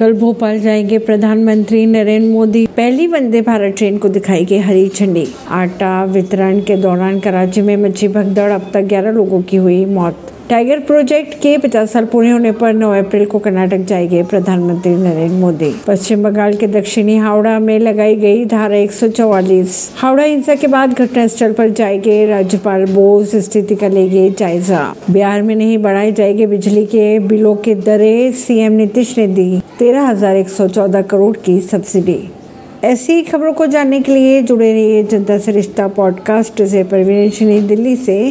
कल भोपाल जाएँगे प्रधानमंत्री नरेंद्र मोदी। पहली वंदे भारत ट्रेन को दिखाएगी हरी झंडी। आटा वितरण के दौरान कराची में मची भगदड़, अब तक 11 लोगों की हुई मौत। टाइगर प्रोजेक्ट के 50 साल पूरे होने पर 9 अप्रैल को कर्नाटक जाएँगे प्रधानमंत्री नरेंद्र मोदी। पश्चिम बंगाल के दक्षिणी हावड़ा में लगाई गई धारा 144 हावड़ा हिंसा के बाद घटनास्थल पर जाएँगे राज्यपाल, बोस, स्थिति का लेंगे जायजा। बिहार में नहीं बढ़ाई जाएगी बिजली के बिलों के दरें, सीएम नीतीश ने दी तेरह करोड़ की सब्सिडी। ऐसी खबरों को जानने के लिए जुड़े रहिए जनता सरिश्ता पॉडकास्ट से। परवीन दिल्ली से।